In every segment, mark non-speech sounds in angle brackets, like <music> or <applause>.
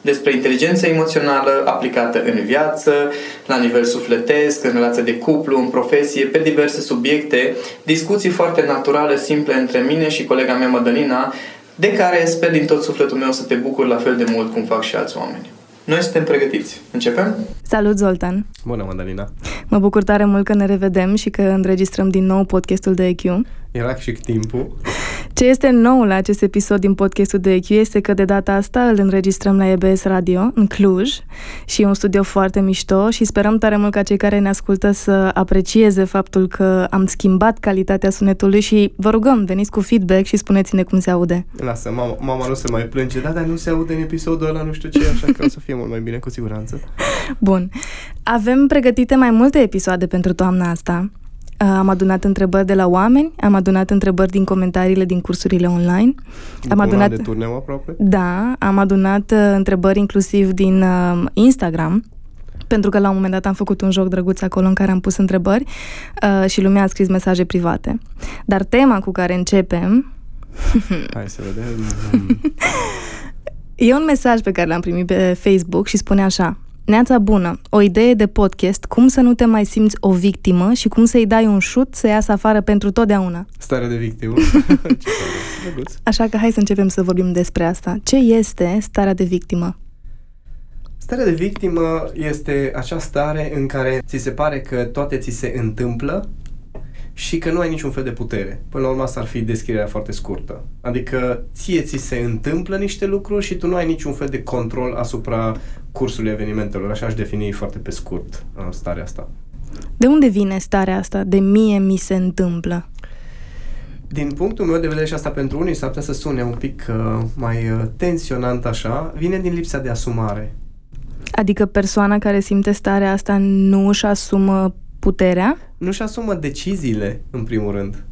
despre inteligența emoțională aplicată în viață, la nivel sufletesc, în relație de cuplu, în profesie, pe diverse subiecte, discuții foarte naturale, simple între mine și colega mea Madalina, de care sper din tot sufletul meu să te bucur la fel de mult cum fac și alți oameni. Noi suntem pregătiți. Începem? Salut, Zoltan! Bună, Madalina! Mă bucur tare mult că ne revedem și că înregistrăm din nou podcastul de EQ. Era și timpul. Ce este nou la acest episod din podcastul de EQ este că de data asta îl înregistrăm la EBS Radio, în Cluj, și e un studio foarte mișto și sperăm tare mult ca cei care ne ascultă să aprecieze faptul că am schimbat calitatea sunetului și vă rugăm, veniți cu feedback și spuneți-ne cum se aude. Lasă, mama, mama nu se mai plânge, da, dar nu se aude în episodul ăla, nu știu ce, așa că o să fie mult mai bine, cu siguranță. <laughs> Bun. Avem pregătite mai multe episoade pentru toamna asta. Am adunat întrebări de la oameni, am adunat întrebări din comentariile din cursurile online. După am adunat de turneu aproape? Da, am adunat uh, întrebări inclusiv din uh, Instagram pentru că la un moment dat am făcut un joc drăguț acolo în care am pus întrebări uh, și lumea a scris mesaje private. Dar tema cu care începem... <laughs> Hai să vedem. e un mesaj pe care l-am primit pe Facebook și spune așa Neața bună, o idee de podcast, cum să nu te mai simți o victimă și cum să-i dai un șut să iasă afară pentru totdeauna. Stare de victimă. <laughs> Așa că hai să începem să vorbim despre asta. Ce este starea de victimă? Starea de victimă este acea stare în care ți se pare că toate ți se întâmplă și că nu ai niciun fel de putere. Până la urmă asta ar fi descrierea foarte scurtă. Adică ție ți se întâmplă niște lucruri și tu nu ai niciun fel de control asupra cursului evenimentelor. Așa aș defini foarte pe scurt uh, starea asta. De unde vine starea asta de mie mi se întâmplă? Din punctul meu de vedere și asta pentru unii s-ar putea să sune un pic uh, mai uh, tensionant așa, vine din lipsa de asumare. Adică persoana care simte starea asta nu își asumă puterea? Nu-și asumă deciziile, în primul rând.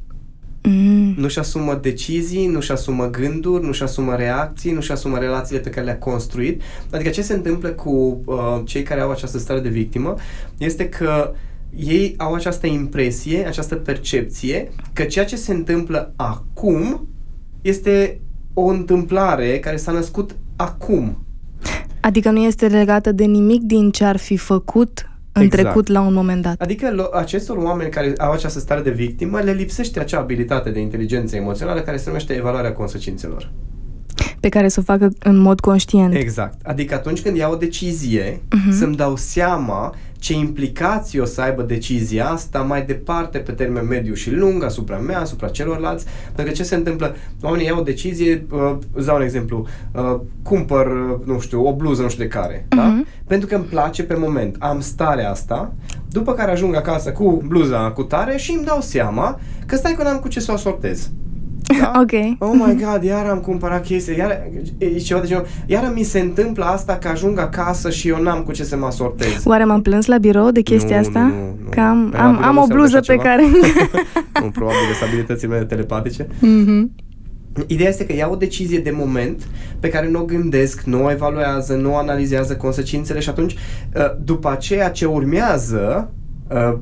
Mm. Nu-și asumă decizii, nu-și asumă gânduri, nu-și asumă reacții, nu-și asumă relațiile pe care le-a construit. Adică ce se întâmplă cu uh, cei care au această stare de victimă este că ei au această impresie, această percepție că ceea ce se întâmplă acum este o întâmplare care s-a născut acum. Adică nu este legată de nimic din ce ar fi făcut în exact. trecut la un moment dat. Adică acestor oameni care au această stare de victimă le lipsește acea abilitate de inteligență emoțională care se numește evaluarea consecințelor. Pe care să o facă în mod conștient. Exact. Adică atunci când iau o decizie, uh-huh. să-mi dau seama ce implicații o să aibă decizia asta mai departe pe termen mediu și lung asupra mea, asupra celorlalți. Pentru că ce se întâmplă? Oamenii iau o decizie, uh, îți dau un exemplu, uh, cumpăr, uh, nu știu, o bluză, nu știu de care, uh-huh. da? Mhm. Pentru că îmi place pe moment, am starea asta, după care ajung acasă cu bluza cu tare și îmi dau seama că stai că n-am cu ce să o asortez. Da? <laughs> ok. Oh my god, iar am cumpărat chestii, iar, e ceva de genul, iar mi se întâmplă asta că ajung acasă și eu n-am cu ce să mă sortez. Oare m-am plâns la birou de chestia nu, asta? Nu, nu, nu. Că am, am, am o bluză pe care... <laughs> nu, probabil de abilitățile mele telepatice. Mm-hmm. Ideea este că iau o decizie de moment pe care nu o gândesc, nu o evaluează, nu o analizează consecințele și atunci, uh, după aceea ce urmează, uh,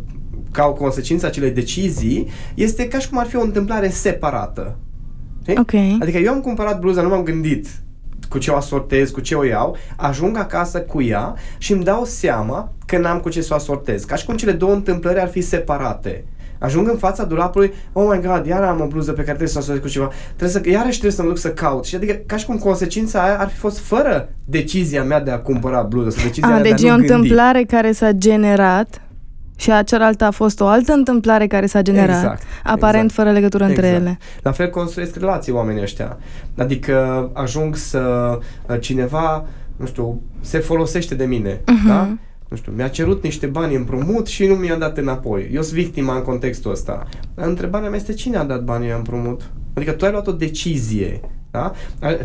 ca o consecință a acelei decizii, este ca și cum ar fi o întâmplare separată. Okay. Adică eu am cumpărat bluza, nu m-am gândit cu ce o asortez, cu ce o iau, ajung acasă cu ea și îmi dau seama că n-am cu ce să o asortez. Ca și cum cele două întâmplări ar fi separate. Ajung în fața dulapului, oh my god, iar am o bluză pe care trebuie să o asortez cu ceva. Trebuie să, iarăși trebuie să mă duc să caut. Și adică, ca și cum consecința aia ar fi fost fără decizia mea de a cumpăra bluză. Sau decizia a, deci de a e o întâmplare care s-a generat Și a cealaltă a fost o altă întâmplare care s-a generat, Exact, aparent exact. fără legătură între Exact. ele. La fel construiesc relații oamenii ăștia. Adică ajung să uh, cineva, nu știu, se folosește de mine, Mhm. da? Nu știu, mi-a cerut niște bani împrumut și nu mi-a dat înapoi. Eu sunt victima în contextul ăsta. Întrebarea mea este cine a dat banii împrumut? Adică tu ai luat o decizie, da?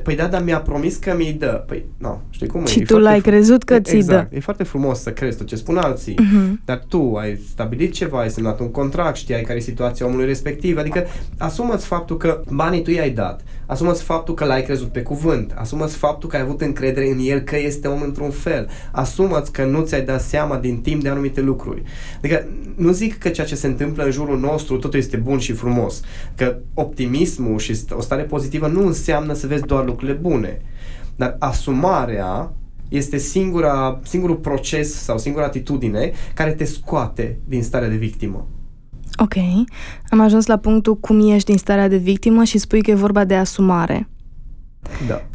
Păi da, dar mi-a promis că mi-i dă. Păi, nu, știi cum e? Și E tu foarte l-ai fr- crezut că ți-i exact. dă. E foarte frumos să crezi tot ce spun alții, Mhm. dar tu ai stabilit ceva, ai semnat un contract, știai care e situația omului respectiv, adică asumă-ți faptul că banii tu i-ai dat, asumă-ți faptul că l-ai crezut pe cuvânt, asumă-ți faptul că ai avut încredere în el că este om într-un fel, asumă-ți că nu ți-ai dat seama din timp de anumite lucruri. Adică nu zic că ceea ce se întâmplă în jurul nostru totul este bun și frumos, că optimismul și st- o stare pozitivă nu înseamnă să vezi doar lucrurile bune, dar asumarea este singura, singurul proces sau singura atitudine care te scoate din starea de victimă. Ok. Am ajuns la punctul cum ieși din starea de victimă și spui că e vorba de asumare. Da.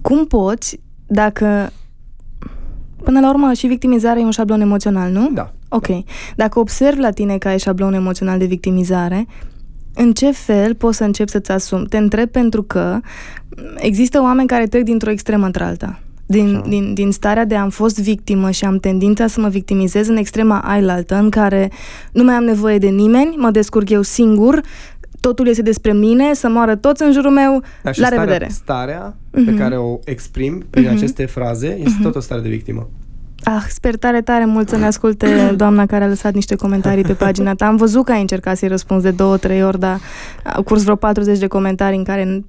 Cum poți, dacă... Până la urmă, și victimizarea e un șablon emoțional, nu? Da. Ok. Dacă observi la tine că ai șablon emoțional de victimizare, în ce fel poți să începi să-ți asumi? Te întreb pentru că există oameni care trec dintr-o extremă într-alta. Din, Așa. din, din starea de am fost victimă și am tendința să mă victimizez în extrema ailaltă, în care nu mai am nevoie de nimeni, mă descurc eu singur, totul este despre mine, să moară toți în jurul meu, Dar și la starea, revedere. Starea pe Mhm. care o exprim prin Mhm. aceste fraze este tot o stare de victimă. Ah, sper tare, tare mult să ne asculte <clears throat> doamna care a lăsat niște comentarii pe pagina ta. Am văzut că ai încercat să-i răspunzi de două, trei ori, dar a curs vreo 40 de comentarii în care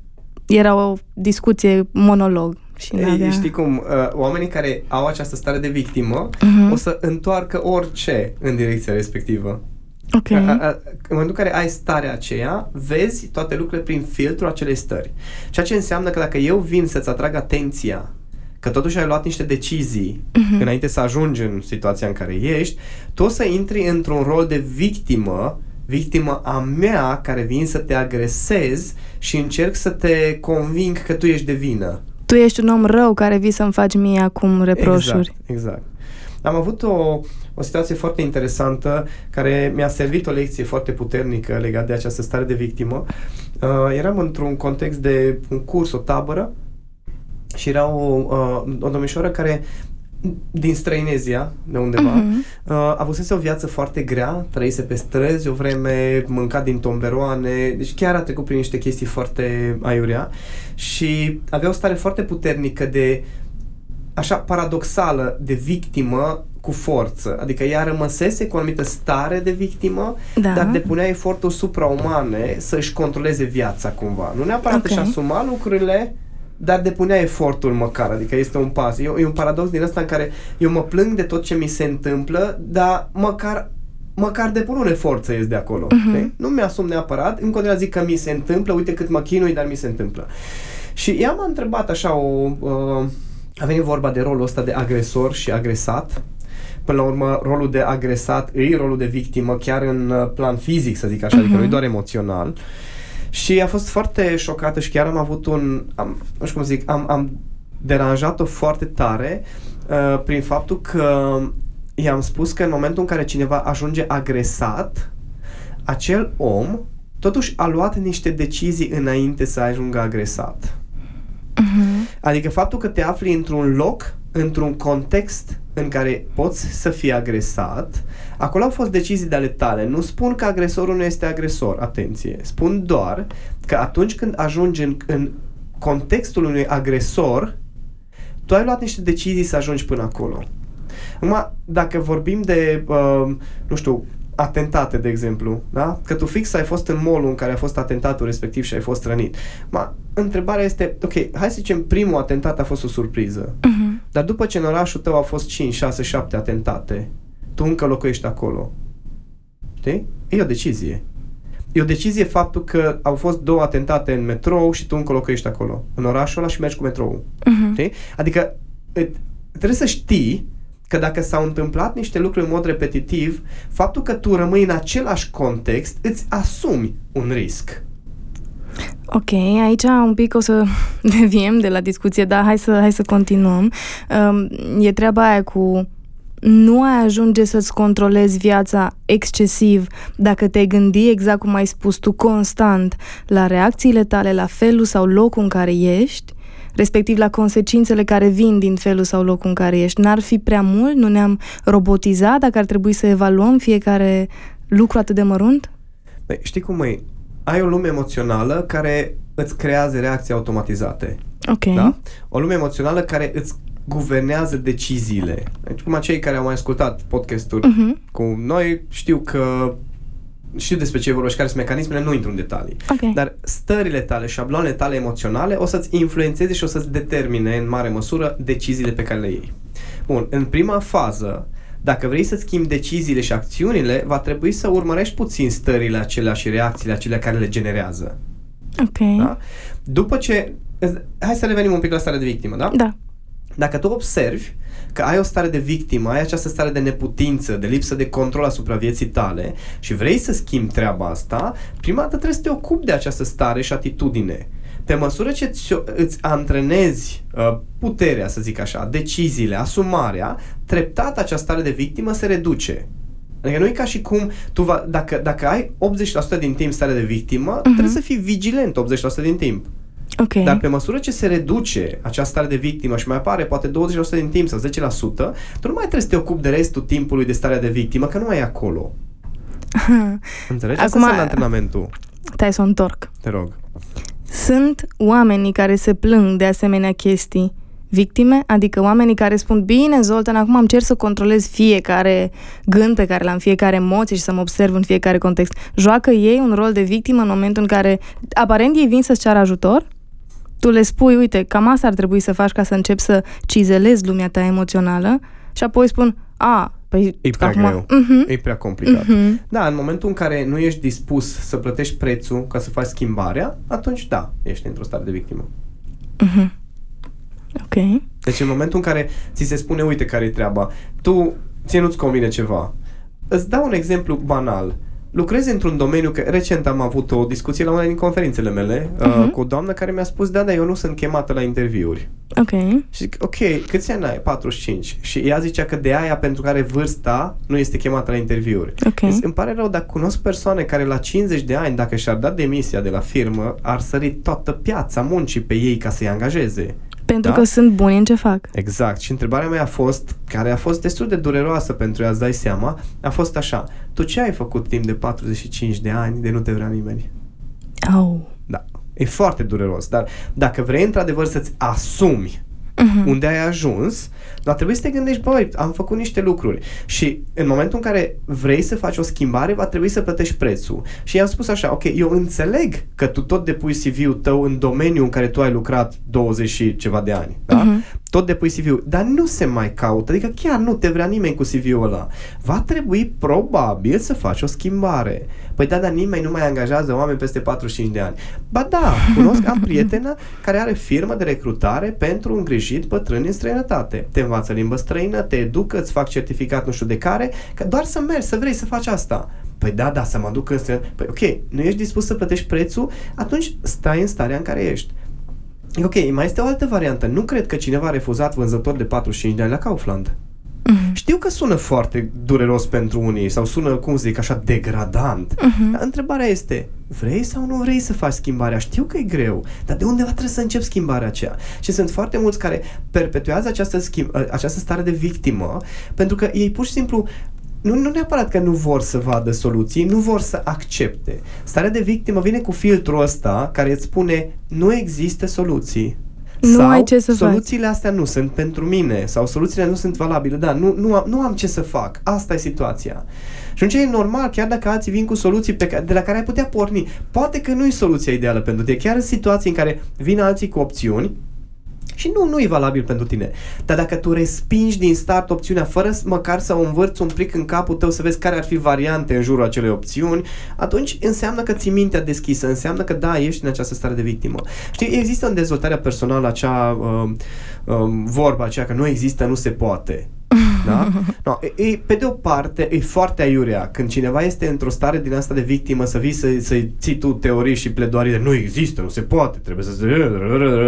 era o discuție monolog. Și Ei, n-avea... știi cum, uh, oamenii care au această stare de victimă Mhm. o să întoarcă orice în direcția respectivă. Ok. A, a, în momentul în care ai starea aceea, vezi toate lucrurile prin filtrul acelei stări. Ceea ce înseamnă că dacă eu vin să-ți atrag atenția că totuși ai luat niște decizii Mhm. înainte să ajungi în situația în care ești, tu o să intri într-un rol de victimă, victimă a mea care vin să te agresez și încerc să te conving că tu ești de vină. Tu ești un om rău care vii să-mi faci mie acum reproșuri. Exact, exact. Am avut o, o situație foarte interesantă care mi-a servit o lecție foarte puternică legată de această stare de victimă. Uh, eram într-un context de un curs, o tabără și era o, uh, o domnișoară care din Străinezia, de undeva, Mhm. uh, avusese o viață foarte grea, trăise pe străzi o vreme, mânca din tomberoane, deci chiar a trecut prin niște chestii foarte aiurea și avea o stare foarte puternică de așa paradoxală de victimă cu forță. Adică ea rămăsese cu o anumită stare de victimă, Da. dar depunea eforturi supraumane să-și controleze viața cumva. Nu neapărat Ok. își asuma lucrurile, dar depunea efortul măcar, adică este un pas. E, e un paradox din ăsta în care eu mă plâng de tot ce mi se întâmplă, dar măcar măcar depun un efort să ies de acolo. Mhm. Uh-huh. Nu mi-asum neapărat, în continuare zic că mi se întâmplă, uite cât mă chinui, dar mi se întâmplă. Și ea m-a întrebat așa o... Uh, a venit vorba de rolul ăsta de agresor și agresat. Până la urmă, rolul de agresat îi rolul de victimă, chiar în uh, plan fizic, să zic așa, uh-huh. adică nu e doar emoțional. Și a fost foarte șocată și chiar am avut un, am, nu știu cum zic, am, am deranjat-o foarte tare uh, prin faptul că i-am spus că în momentul în care cineva ajunge agresat, acel om totuși a luat niște decizii înainte să ajungă agresat. Mhm. Adică faptul că te afli într-un loc, într-un context în care poți să fii agresat, acolo au fost decizii de ale tale. Nu spun că agresorul nu este agresor, atenție. Spun doar că atunci când ajungi în, în contextul unui agresor, tu ai luat niște decizii să ajungi până acolo. Acum, dacă vorbim de, uh, nu știu, atentate, de exemplu, da? Că tu fix ai fost în mall în care a fost atentatul respectiv și ai fost rănit. Ma, întrebarea este, ok, hai să zicem primul atentat a fost o surpriză. Mhm. Dar după ce în orașul tău au fost 5, 6, 7 atentate, tu încă locuiești acolo. Știi? E o decizie. E o decizie faptul că au fost două atentate în metrou și tu încă locuiești acolo, în orașul ăla și mergi cu metrou. Mhm. Știi? Adică et- trebuie să știi că dacă s-au întâmplat niște lucruri în mod repetitiv, faptul că tu rămâi în același context, îți asumi un risc. Ok, aici un pic o să <laughs> deviem de la discuție, dar hai să, hai să continuăm. Um, e treaba aia cu nu ai ajunge să-ți controlezi viața excesiv dacă te-ai gândi exact cum ai spus tu constant la reacțiile tale, la felul sau locul în care ești, respectiv la consecințele care vin din felul sau locul în care ești. N-ar fi prea mult? Nu ne-am robotizat dacă ar trebui să evaluăm fiecare lucru atât de mărunt? Băi, știi cum e? Ai o lume emoțională care îți creează reacții automatizate. Ok. Da? O lume emoțională care îți guvernează deciziile. Deci, cum cei care au mai ascultat podcasturi Uh-huh. cu noi știu că știu despre ce vorbești, care sunt mecanismele, nu intru în detalii. Ok. Dar stările tale, șabloanele tale emoționale o să-ți influențeze și o să-ți determine în mare măsură deciziile pe care le iei. Bun, în prima fază, dacă vrei să schimbi deciziile și acțiunile, va trebui să urmărești puțin stările acelea și reacțiile acelea care le generează. Ok. Da? După ce... Hai să revenim un pic la starea de victimă, da? Da. Dacă tu observi că ai o stare de victimă, ai această stare de neputință, de lipsă de control asupra vieții tale și vrei să schimbi treaba asta, prima dată trebuie să te ocupi de această stare și atitudine. Pe măsură ce îți, îți antrenezi uh, puterea, să zic așa, deciziile, asumarea, treptat această stare de victimă se reduce. Adică nu e ca și cum tu va, dacă, dacă ai 80% din timp stare de victimă, uh-huh. trebuie să fii vigilent 80% din timp. Ok. Dar pe măsură ce se reduce această stare de victimă și mai apare poate 20% din timp sau 10%, tu nu mai trebuie să te ocupi de restul timpului de starea de victimă, că nu mai e acolo. <laughs> Înțelegi? Asta Acum- înseamnă antrenamentul. Stai să o întorc. Te rog. Sunt oamenii care se plâng de asemenea chestii victime, adică oamenii care spun bine, Zoltan, acum am cer să controlez fiecare gând pe care l-am, fiecare emoție și să mă observ în fiecare context. Joacă ei un rol de victimă în momentul în care aparent ei vin să-ți ceară ajutor? Tu le spui, uite, cam asta ar trebui să faci ca să începi să cizelezi lumea ta emoțională și apoi spun, a, păi E prea acum... greu. Mhm, E prea complicat. mhm. Da, în momentul în care nu ești dispus să plătești prețul ca să faci schimbarea, atunci da, ești într-o stare de victimă. Mhm. Ok. Deci în momentul în care ți se spune, uite care e treaba, tu ție nu-ți convine ceva. Îți dau un exemplu banal. Lucrezi într-un domeniu, că recent am avut o discuție la una din conferințele mele uh, Mhm. cu o doamnă care mi-a spus, da, da, eu nu sunt chemată la interviuri. Ok. Și zic, ok, câți ani ai? 45. Și ea zicea că de aia, pentru care vârsta, nu este chemată la interviuri. Ok. Zic, îmi pare rău, dar cunosc persoane care la 50 de ani, dacă și-ar da demisia de la firmă, ar sări toată piața muncii pe ei ca să-i angajeze. Pentru Da? că sunt buni în ce fac. Exact. Și întrebarea mea a fost, care a fost destul de dureroasă pentru a-ți dai seama, a fost așa. Tu ce ai făcut timp de 45 de ani de nu te vrea nimeni? Au. Da. E foarte dureros, dar dacă vrei într-adevăr să-ți asumi Mhm. unde ai ajuns, dar trebuie să te gândești, băi, am făcut niște lucruri și în momentul în care vrei să faci o schimbare, va trebui să plătești prețul. Și i-am spus așa, ok, eu înțeleg că tu tot depui CV-ul tău în domeniul în care tu ai lucrat 20 și ceva de ani, da? Mhm. Tot depui CV-ul, dar nu se mai caută, adică chiar nu te vrea nimeni cu CV-ul ăla. Va trebui probabil să faci o schimbare. Păi da, dar nimeni nu mai angajează oameni peste 45 de ani. Ba da, cunosc, am prietenă care are firmă de recrutare pentru îngrijit bătrâni în străinătate. Te învață limbă străină, te educă, îți fac certificat nu știu de care, că doar să mergi, să vrei să faci asta. Păi da, da, să mă duc în străinătate. Păi ok, nu ești dispus să plătești prețul, atunci stai în starea în care ești. Ok, mai este o altă variantă. Nu cred că cineva a refuzat vânzător de 45 de ani la Kaufland. Mhm. Știu că sună foarte dureros pentru unii sau sună, cum să zic, așa degradant. Mhm. Dar întrebarea este, vrei sau nu vrei să faci schimbarea? Știu că e greu, dar de undeva trebuie să încep schimbarea aceea. Și sunt foarte mulți care perpetuează această, schimb, această stare de victimă pentru că ei pur și simplu nu, nu neapărat că nu vor să vadă soluții, nu vor să accepte. Starea de victimă vine cu filtrul ăsta care îți spune nu există soluții. Nu sau ai ce să faci. soluțiile astea nu sunt pentru mine sau soluțiile nu sunt valabile. Da, nu, nu, am, nu am ce să fac. Asta e situația. Și atunci e normal, chiar dacă alții vin cu soluții pe care, de la care ai putea porni. Poate că nu e soluția ideală pentru tine. Chiar în situații în care vin alții cu opțiuni și nu, nu e valabil pentru tine. Dar dacă tu respingi din start opțiunea fără să- măcar să o învârți un pic în capul tău să vezi care ar fi variante în jurul acelei opțiuni, atunci înseamnă că ții mintea deschisă, înseamnă că da, ești în această stare de victimă. Știi, există în dezvoltarea personală acea um, um, vorba aceea că nu există, nu se poate. Da? <laughs> No, e, e, pe de o parte, e foarte aiurea când cineva este într-o stare din asta de victimă să vii să, să ții tu teorii și pledoarii de nu există, nu se poate, trebuie să se...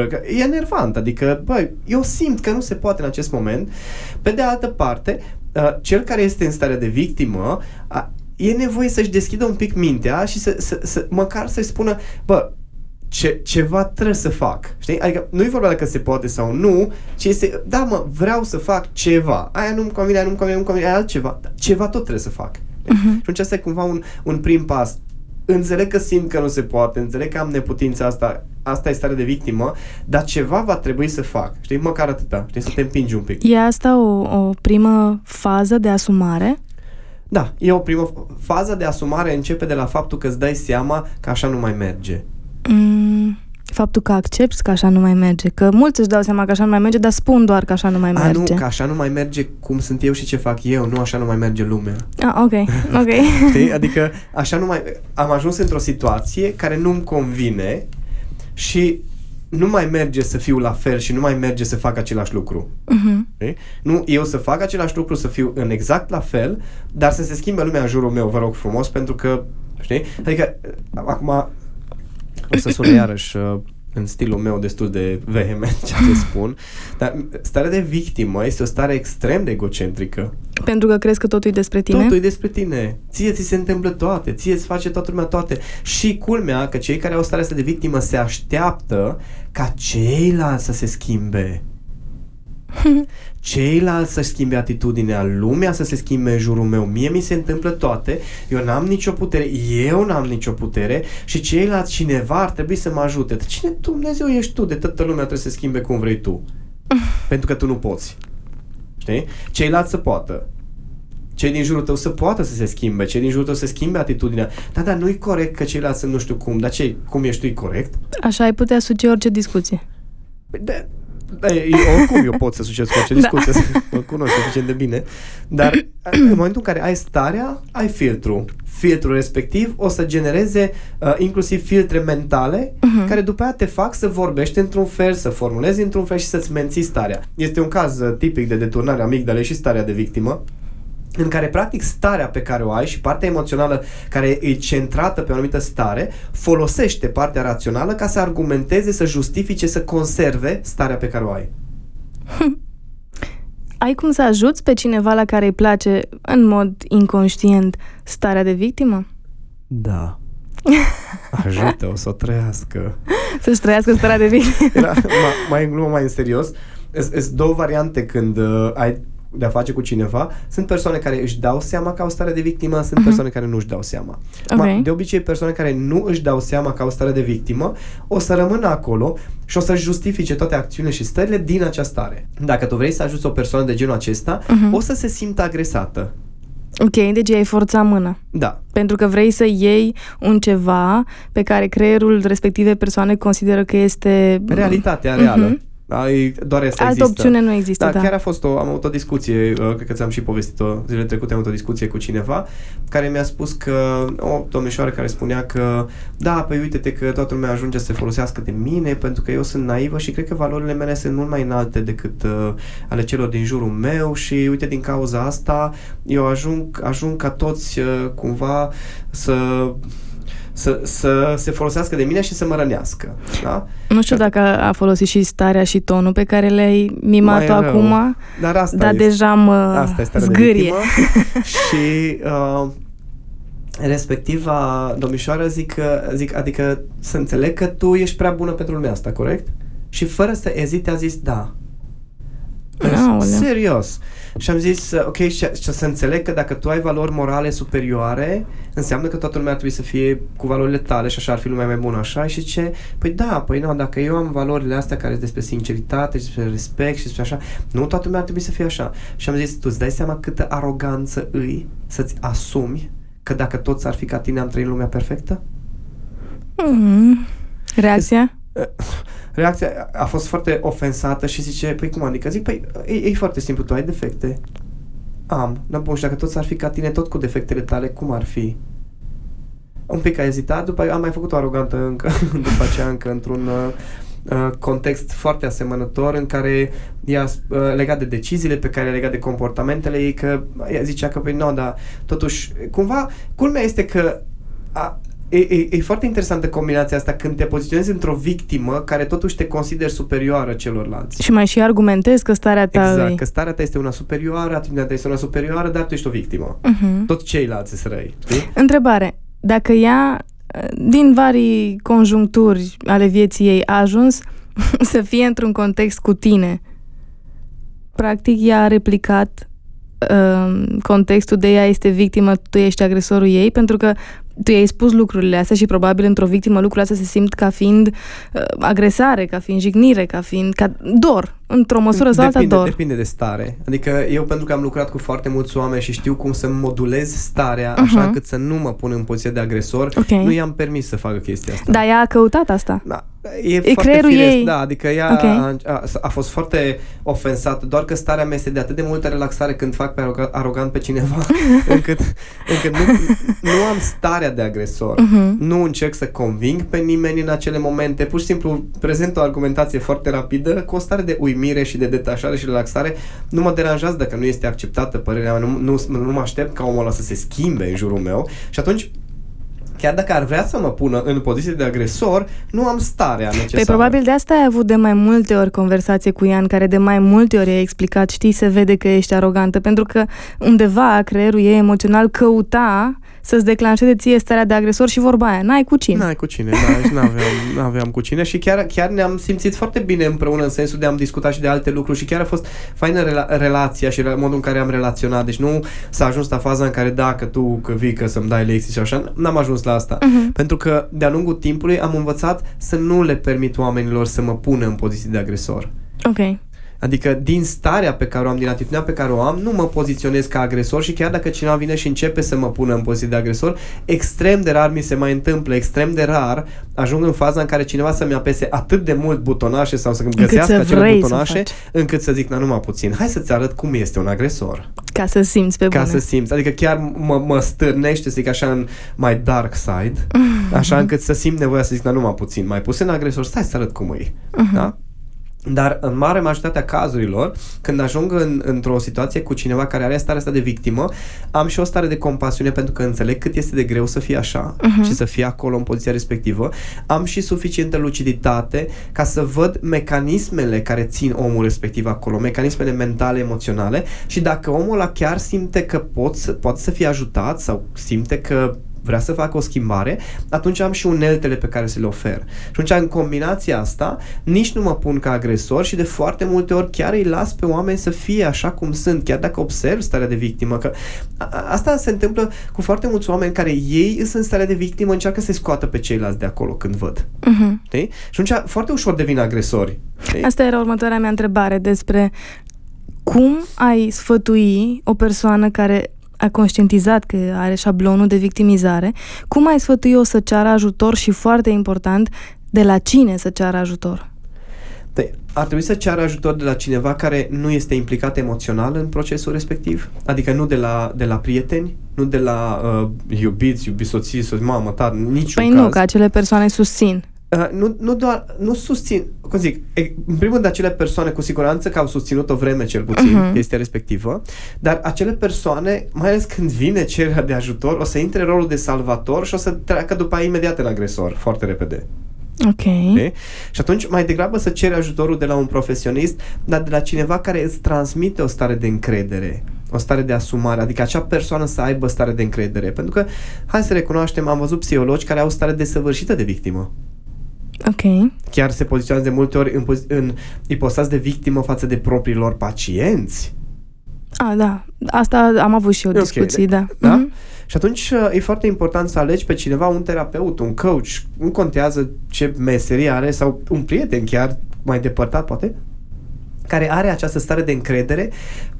Că E enervant, adică, băi, eu simt că nu se poate în acest moment. Pe de altă parte, uh, cel care este în stare de victimă uh, e nevoie să-și deschidă un pic mintea și să, să, să măcar să-și spună, bă, ce, ceva trebuie să fac. Știi? Adică nu e vorba dacă se poate sau nu, ci este, da mă, vreau să fac ceva. Aia nu-mi convine, aia nu-mi convine, nu-mi convine, aia altceva. Ceva tot trebuie să fac. Uh-huh. Și atunci asta e cumva un, un prim pas. Înțeleg că simt că nu se poate, înțeleg că am neputința asta, asta e stare de victimă, dar ceva va trebui să fac. Știi? Măcar atâta. Știi? Să te împingi un pic. E asta o, o primă fază de asumare? Da, e o primă fază de asumare începe de la faptul că îți dai seama că așa nu mai merge. Mm, faptul că accepti că așa nu mai merge. Că mulți își dau seama că așa nu mai merge, dar spun doar că așa nu mai merge. A, nu, că așa nu mai merge cum sunt eu și ce fac eu, nu așa nu mai merge lumea. Ah, ok, <laughs> ok. Știi? Adică așa nu mai... Am ajuns într-o situație care nu-mi convine și nu mai merge să fiu la fel și nu mai merge să fac același lucru. Uh-huh. Nu eu să fac același lucru, să fiu în exact la fel, dar să se schimbe lumea în jurul meu, vă rog frumos, pentru că, știi? Adică, acum o să sună iarăși uh, în stilul meu destul de vehement ce te spun, dar starea de victimă este o stare extrem de egocentrică. Pentru că crezi că totul e despre tine? Totul e despre tine. Ție ți se întâmplă toate, ție îți face toată lumea toate. Și culmea că cei care au starea asta de victimă se așteaptă ca ceilalți să se schimbe. <laughs> ceilalți să schimbe atitudinea, lumea să se schimbe în jurul meu, mie mi se întâmplă toate, eu n-am nicio putere, eu n-am nicio putere și ceilalți cineva ar trebui să mă ajute. Cine Dumnezeu ești tu? De toată lumea trebuie să se schimbe cum vrei tu. <laughs> Pentru că tu nu poți. Știi? Ceilalți să poată. Cei din jurul tău să poată să se schimbe, cei din jurul tău să schimbe atitudinea. Da, dar nu-i corect că ceilalți sunt nu știu cum, dar ce, cum ești tu, e corect? Așa ai putea suge orice discuție. Păi de, da, eu, oricum eu pot să succes cu orice da. discuție, da. mă cunosc suficient de bine, dar în momentul în care ai starea, ai filtru. Filtrul respectiv o să genereze uh, inclusiv filtre mentale uh-huh. care după aia te fac să vorbești într-un fel, să formulezi într-un fel și să-ți menții starea. Este un caz uh, tipic de deturnare amigdale și starea de victimă în care practic starea pe care o ai și partea emoțională care e centrată pe o anumită stare, folosește partea rațională ca să argumenteze, să justifice, să conserve starea pe care o ai. <laughs> Ai cum să ajuți pe cineva la care îi place în mod inconștient starea de victimă? Da. <laughs> Ajută-o să o trăiască. Să-și trăiască starea de victimă. Era, mai, mai în glumă, mai în serios. Sunt două variante când uh, ai de a face cu cineva, sunt persoane care își dau seama că au stare de victimă, sunt uh-huh. persoane care nu își dau seama. Okay. De obicei, persoane care nu își dau seama că au stare de victimă, o să rămână acolo și o să justifice toate acțiunile și stările din această stare. Dacă tu vrei să ajuți o persoană de genul acesta, uh-huh. o să se simtă agresată. Ok, deci ai forța mână. Da. Pentru că vrei să iei un ceva pe care creierul respective persoane consideră că este... Realitatea reală. Uh-huh. Da, e, doar asta Altă există. opțiune nu există, da. da. chiar a fost o, am avut o discuție, uh, cred că ți-am și povestit-o zilele trecute, am avut o discuție cu cineva care mi-a spus că, o domnișoară care spunea că, da, păi uite-te că toată lumea ajunge să se folosească de mine pentru că eu sunt naivă și cred că valorile mele sunt mult mai înalte decât uh, ale celor din jurul meu și uite din cauza asta eu ajung, ajung ca toți uh, cumva să să, să se folosească de mine și să mă rănească. Da? Nu știu dacă a folosit și starea și tonul pe care le-ai mimat-o acum, dar, asta dar este, deja mă asta este zgârie. <laughs> și uh, respectiva domnișoară zic, zic, adică să înțeleg că tu ești prea bună pentru lumea asta, corect? Și fără să ezite a zis da. Aolea. Serios. Și am zis, ok, și, și să înțeleg că dacă tu ai valori morale superioare, înseamnă că toată lumea ar trebui să fie cu valorile tale și așa ar fi lumea mai bună, așa? Și ce? Păi da, păi nu, dacă eu am valorile astea care sunt despre sinceritate și despre respect și despre așa, nu toată lumea ar trebui să fie așa. Și am zis, tu îți dai seama câtă aroganță îi să-ți asumi că dacă toți ar fi ca tine, am trăit lumea perfectă? Mm. Reacția? <laughs> reacția a fost foarte ofensată și zice, păi cum adică? Zic, păi e, e foarte simplu, tu ai defecte. Am. Dar bun, și dacă toți ar fi ca tine, tot cu defectele tale, cum ar fi? Un pic a ezitat, după am mai făcut o arogantă încă, <laughs> după aceea încă într-un uh, uh, context foarte asemănător în care ea uh, legat de deciziile pe care le legat de comportamentele ei, că ea zicea că, păi nu, dar totuși, cumva, culmea este că a, e, e, e foarte interesantă combinația asta când te poziționezi într-o victimă care totuși te consideri superioară celorlalți. Și mai și argumentezi că starea ta Exact, e... că starea ta este una superioară, atitudinea ta este una superioară, dar tu ești o victimă. Mhm. Toți ceilalți sunt răi, știi? Întrebare. Dacă ea, din vari conjuncturi ale vieții ei, a ajuns <laughs> să fie într-un context cu tine, practic ea a replicat uh, contextul de ea este victimă, tu ești agresorul ei, pentru că tu i-ai spus lucrurile astea și probabil într-o victimă lucrurile astea se simt ca fiind uh, agresare, ca fiind jignire, ca fiind ca dor, într-o măsură sau alta depinde, dor. depinde de stare. Adică eu pentru că am lucrat cu foarte mulți oameni și știu cum să modulez starea așa Mhm. încât să nu mă pun în poziție de agresor, Ok. nu i-am permis să facă chestia asta. Dar ea a căutat asta. Da, e, e foarte creierul firesc, ei. da, adică ea Ok. a, a, a fost foarte ofensată, doar că starea mea este de atât de multă relaxare când fac pe aroga- arogant pe cineva, <laughs> încât, încât nu, nu am starea de agresor. Mhm. Nu încerc să conving pe nimeni în acele momente, pur și simplu prezent o argumentație foarte rapidă, cu o stare de uimire și de detașare și relaxare. Nu mă deranjează dacă nu este acceptată părerea mea, nu, nu, nu mă aștept ca omul ăla să se schimbe în jurul meu și atunci Chiar dacă ar vrea să mă pună în poziție de agresor, nu am starea necesară. Păi probabil de asta ai avut de mai multe ori conversație cu Ian, care de mai multe ori ai explicat, știi, se vede că ești arogantă, pentru că undeva creierul ei emoțional căuta să-ți declanșeze ție starea de agresor și vorba aia, n-ai cu cine. N-ai cu cine, da, și n-aveam, n-aveam cu cine și chiar, chiar ne-am simțit foarte bine împreună în sensul de am discutat și de alte lucruri și chiar a fost faină rela- relația și modul în care am relaționat. Deci nu s-a ajuns la faza în care dacă tu că vii că să-mi dai lecții și așa, n-am ajuns la asta. Mhm. Pentru că de-a lungul timpului am învățat să nu le permit oamenilor să mă pună în poziție de agresor. Ok. Adică din starea pe care o am, din atitudinea pe care o am, nu mă poziționez ca agresor și chiar dacă cineva vine și începe să mă pună în poziție de agresor, extrem de rar mi se mai întâmplă, extrem de rar ajung în faza în care cineva să-mi apese atât de mult butonașe sau să-mi Încât găsească să acele vrei să butonașe, faci. încât să zic, na, numai puțin, hai să-ți arăt cum este un agresor. Ca să simți pe Ca bune. să simți, adică chiar mă, mă stârnește, să zic așa, în mai dark side, așa încât să simt nevoia să zic, na, numai puțin, mai pus în agresor, stai să arăt cum e. Da? Dar în mare majoritatea cazurilor, când ajung în, într-o situație cu cineva care are starea asta de victimă, am și o stare de compasiune pentru că înțeleg cât este de greu să fie așa Mhm. și să fie acolo în poziția respectivă. Am și suficientă luciditate ca să văd mecanismele care țin omul respectiv acolo, mecanismele mentale, emoționale și dacă omul ăla chiar simte că pot să, poate să fie ajutat sau simte că vrea să facă o schimbare, atunci am și uneltele pe care să le ofer. Și atunci, în combinația asta, nici nu mă pun ca agresor și de foarte multe ori chiar îi las pe oameni să fie așa cum sunt, chiar dacă observ starea de victimă. Că a- a- asta se întâmplă cu foarte mulți oameni care ei sunt în starea de victimă, încearcă să scoată pe ceilalți de acolo când văd. Mhm. Știi? Și atunci foarte ușor devin agresori. Știi? Asta era următoarea mea întrebare despre cum ai sfătui o persoană care a conștientizat că are șablonul de victimizare, cum ai sfătui-o să ceară ajutor și, foarte important, de la cine să ceară ajutor? Păi, ar trebui să ceară ajutor de la cineva care nu este implicat emoțional în procesul respectiv, adică nu de la, de la prieteni, nu de la uh, iubiți, iubiți soții, soți, mamă, tar, niciun Păi caz. nu, că acele persoane susțin. Uh, nu, nu doar, nu susțin, cum zic, e, în primul rând acele persoane cu siguranță că au susținut o vreme cel puțin Mhm. chestia respectivă, dar acele persoane, mai ales când vine cererea de ajutor, o să intre în rolul de salvator și o să treacă după aia imediat în agresor, foarte repede. Ok. Știi? Și atunci mai degrabă să ceri ajutorul de la un profesionist, dar de la cineva care îți transmite o stare de încredere, o stare de asumare, adică acea persoană să aibă stare de încredere. Pentru că, hai să recunoaștem, am văzut psihologi care au stare desăvârșită de victimă. Ok. Chiar se poziționează de multe ori în, pozi- în ipostați de victimă față de propriilor pacienți. A, da. Asta am avut și eu E ok, discuții, da. Da? Mhm. Și atunci uh, e foarte important să alegi pe cineva, un terapeut, un coach, nu contează ce meserie are sau un prieten chiar mai depărtat poate, care are această stare de încredere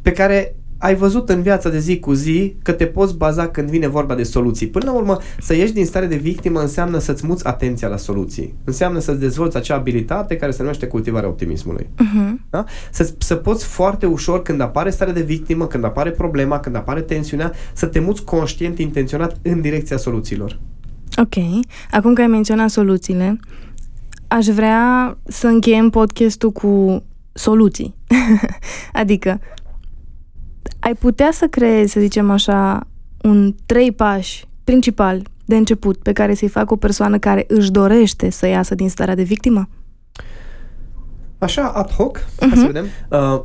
pe care ai văzut în viața de zi cu zi că te poți baza când vine vorba de soluții. Până la urmă, să ieși din stare de victimă înseamnă să-ți muți atenția la soluții. Înseamnă să-ți dezvolți acea abilitate care se numește cultivarea optimismului. Mhm. Da? Să, să poți foarte ușor, când apare starea de victimă, când apare problema, când apare tensiunea, să te muți conștient, intenționat în direcția soluțiilor. Ok. Acum că ai menționat soluțiile, aș vrea să încheiem podcastul cu soluții. <laughs> adică, ai putea să creezi, să zicem așa, un trei pași principal de început pe care să-i facă o persoană care își dorește să iasă din starea de victimă? Așa, ad hoc, uh-huh. hai să vedem. Uh,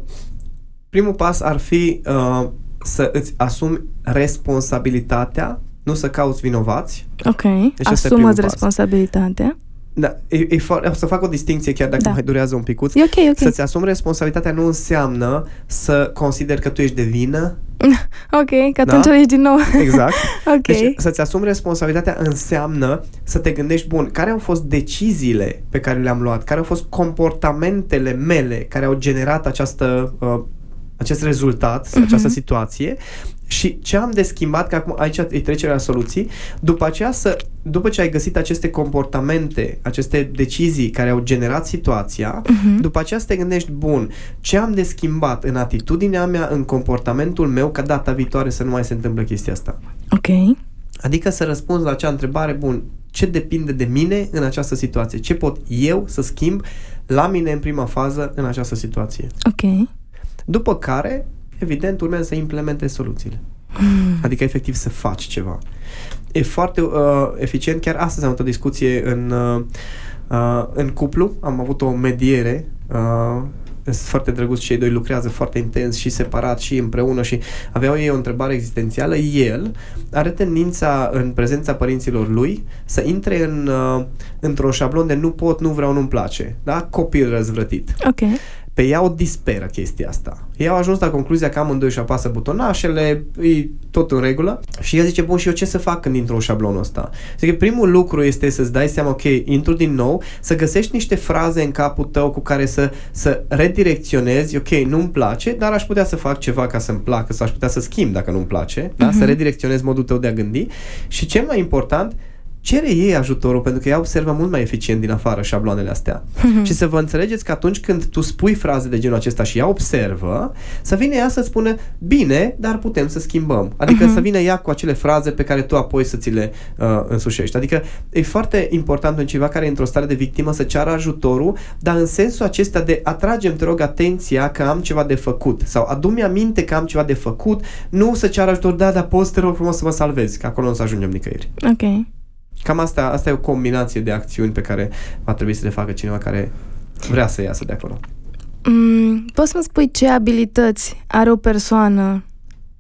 primul pas ar fi uh, să îți asumi responsabilitatea, nu să cauți vinovați. Ok, deci asumă responsabilitatea. Da, e, e foarte, o să fac o distinție chiar dacă da. mai durează un picuț. E ok, ok. Să-ți asumi responsabilitatea nu înseamnă să consideri că tu ești de vină. <laughs> Ok, că atunci da? ești din nou. Exact. <laughs> ok. Deci să-ți asumi responsabilitatea înseamnă să te gândești, bun, care au fost deciziile pe care le-am luat, care au fost comportamentele mele care au generat această uh, acest rezultat, uh-huh. această situație și ce am de schimbat, că acum aici e trecerea la soluții, după aceea să, după ce ai găsit aceste comportamente, aceste decizii care au generat situația, uh-huh. după aceea să te gândești, bun, ce am de schimbat în atitudinea mea, în comportamentul meu, ca data viitoare să nu mai se întâmple chestia asta. Ok. Adică să răspunzi la acea întrebare, bun, ce depinde de mine în această situație? Ce pot eu să schimb la mine în prima fază în această situație? Ok. După care, evident, urmează să implementezi soluțiile. Mm. Adică, efectiv, să faci ceva. E foarte uh, eficient. Chiar astăzi am avut o discuție în, uh, uh, în cuplu. Am avut o mediere uh, sunt foarte drăguț și ei doi lucrează foarte intens și separat și împreună și aveau ei o întrebare existențială. El are tendința în prezența părinților lui să intre în, uh, într-un șablon de nu pot, nu vreau, nu-mi place. Da? Copil răzvrătit. Ok. Pe ea o disperă chestia asta. Ei au ajuns la concluzia că amândoi își apasă butonașele, e tot în regulă și el zice, bun, și eu ce să fac când intru în șablonul ăsta? Zice, primul lucru este să-ți dai seama, ok, intru din nou, să găsești niște fraze în capul tău cu care să, să redirecționezi, ok, nu-mi place, dar aș putea să fac ceva ca să-mi placă sau aș putea să schimb dacă nu-mi place, uh-huh. da? să mhm. redirecționezi modul tău de a gândi și cel mai important, cere ei ajutorul pentru că ea observă mult mai eficient din afară șabloanele astea. Mm-hmm. Și să vă înțelegeți că atunci când tu spui fraze de genul acesta și ea observă, să vină ea să spună bine, dar putem să schimbăm. Adică mm-hmm. să vină ea cu acele fraze pe care tu apoi să ți le uh, însușești. Adică e foarte important în ceva care e într-o stare de victimă să ceară ajutorul, dar în sensul acesta de atragem, te rog, atenția că am ceva de făcut sau adu-mi aminte că am ceva de făcut, nu să ceară ajutor, da, dar poți, te rog frumos să mă salvezi, că acolo nu să ajungem nicăieri. Ok. Cam asta, asta e o combinație de acțiuni pe care va trebui să le facă cineva care vrea să iasă de acolo. Mm, poți să-mi spui ce abilități are o persoană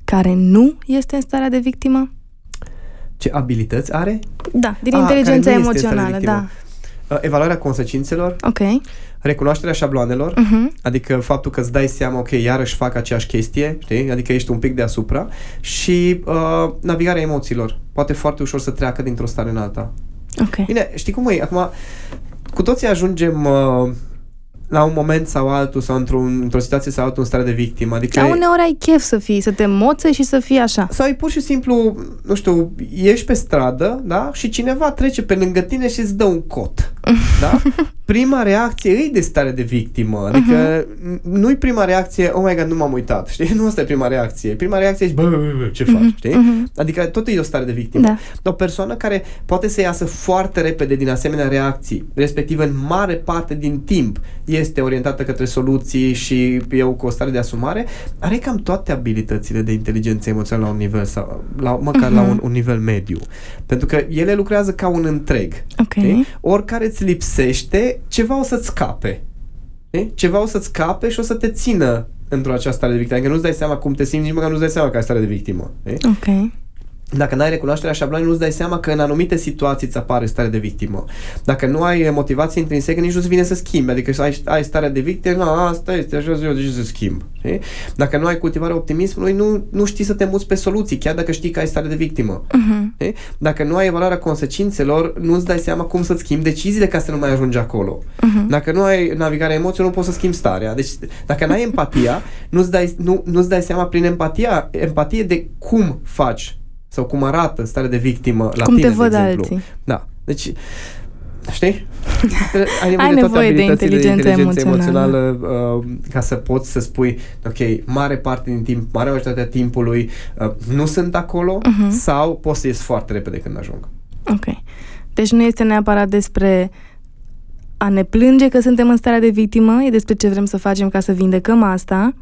care nu este în starea de victimă? Ce abilități are? Da, din A, ah, inteligența emoțională, da. Uh, evaluarea consecințelor. Ok recunoașterea șabloanelor, uh-huh. adică faptul că îți dai seama, ok, iarăși fac aceeași chestie, știi? Adică ești un pic deasupra și uh, navigarea emoțiilor. Poate foarte ușor să treacă dintr-o stare în alta. Ok. Bine, știi cum e? Acum, cu toții ajungem uh, la un moment sau altul sau într-o, într-o situație sau altul în stare de victimă. Adică Dar uneori ai chef să fii, să te moțe și să fii așa. Sau e pur și simplu, nu știu, ești pe stradă, da? Și cineva trece pe lângă tine și îți dă un cot, da? Prima reacție e de stare de victimă. Adică uh-huh. nu-i prima reacție, oh my god, nu m-am uitat, știi? <laughs> Nu asta e prima reacție. Prima reacție e, bă, bă, bă ce faci, uh-huh. știi? Uh-huh. Adică tot e o stare de victimă. Da. O persoană care poate să iasă foarte repede din asemenea reacții, respectiv în mare parte din timp, e este orientată către soluții și eu cu o stare de asumare, are cam toate abilitățile de inteligență emoțională la un nivel sau la, măcar uh-huh. la un, un nivel mediu. Pentru că ele lucrează ca un întreg. Okay. Oricare îți lipsește, ceva o să-ți scape. Okay? Ceva o să-ți scape și o să te țină într-o această stare de victimă. Adică nu-ți dai seama cum te simți, nici măcar nu-ți dai seama că ai stare de victimă. Okay? ok dacă nu ai recunoașterea șablonului, nu-ți dai seama că în anumite situații îți apare stare de victimă. Dacă nu ai motivație intrinsecă, nici nu-ți vine să schimbi. Adică ai, ai starea de victimă, nu, asta este, așa eu, de ce să schimb. Știi? Dacă nu ai cultivarea optimismului, nu, nu știi să te muți pe soluții, chiar dacă știi că ai stare de victimă. Uh-huh. Dacă nu ai evaluarea consecințelor, nu-ți dai seama cum să-ți schimbi deciziile ca să nu mai ajungi acolo. Uh-huh. Dacă nu ai navigarea emoțiilor, nu poți să schimbi starea. Deci, dacă nu ai empatia, nu-ți dai, nu, nu-ți dai seama prin empatia, empatie de cum faci sau cum arată starea de victimă la cum tine, te văd de exemplu. Alții. Da. Deci, știi? Ai nevoie, Ai de, nevoie de inteligență, de inteligență emoțională, emoțională uh, ca să poți să spui, ok, mare parte din timp, mare majoritatea timpului uh, nu sunt acolo uh-huh. sau poți să ies foarte repede când ajung. Ok. Deci nu este neapărat despre a ne plânge că suntem în starea de victimă, e despre ce vrem să facem ca să vindecăm asta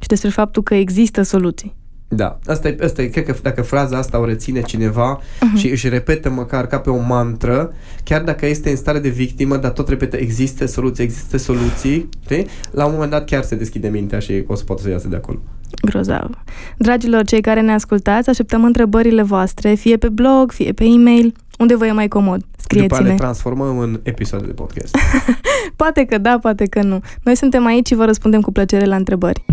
și despre faptul că există soluții. Da, asta e, asta e, cred că dacă fraza asta o reține cineva uh-huh. și își repetă măcar ca pe o mantră, chiar dacă este în stare de victimă, dar tot repetă există soluții, există soluții, știi? la un moment dat chiar se deschide mintea și o să poată să iasă de acolo. Grozav. Dragilor, cei care ne ascultați, așteptăm întrebările voastre, fie pe blog, fie pe e-mail, unde vă e mai comod. Scrieți-ne. După le transformăm în episoade de podcast. <laughs> poate că da, poate că nu. Noi suntem aici și vă răspundem cu plăcere la întrebări.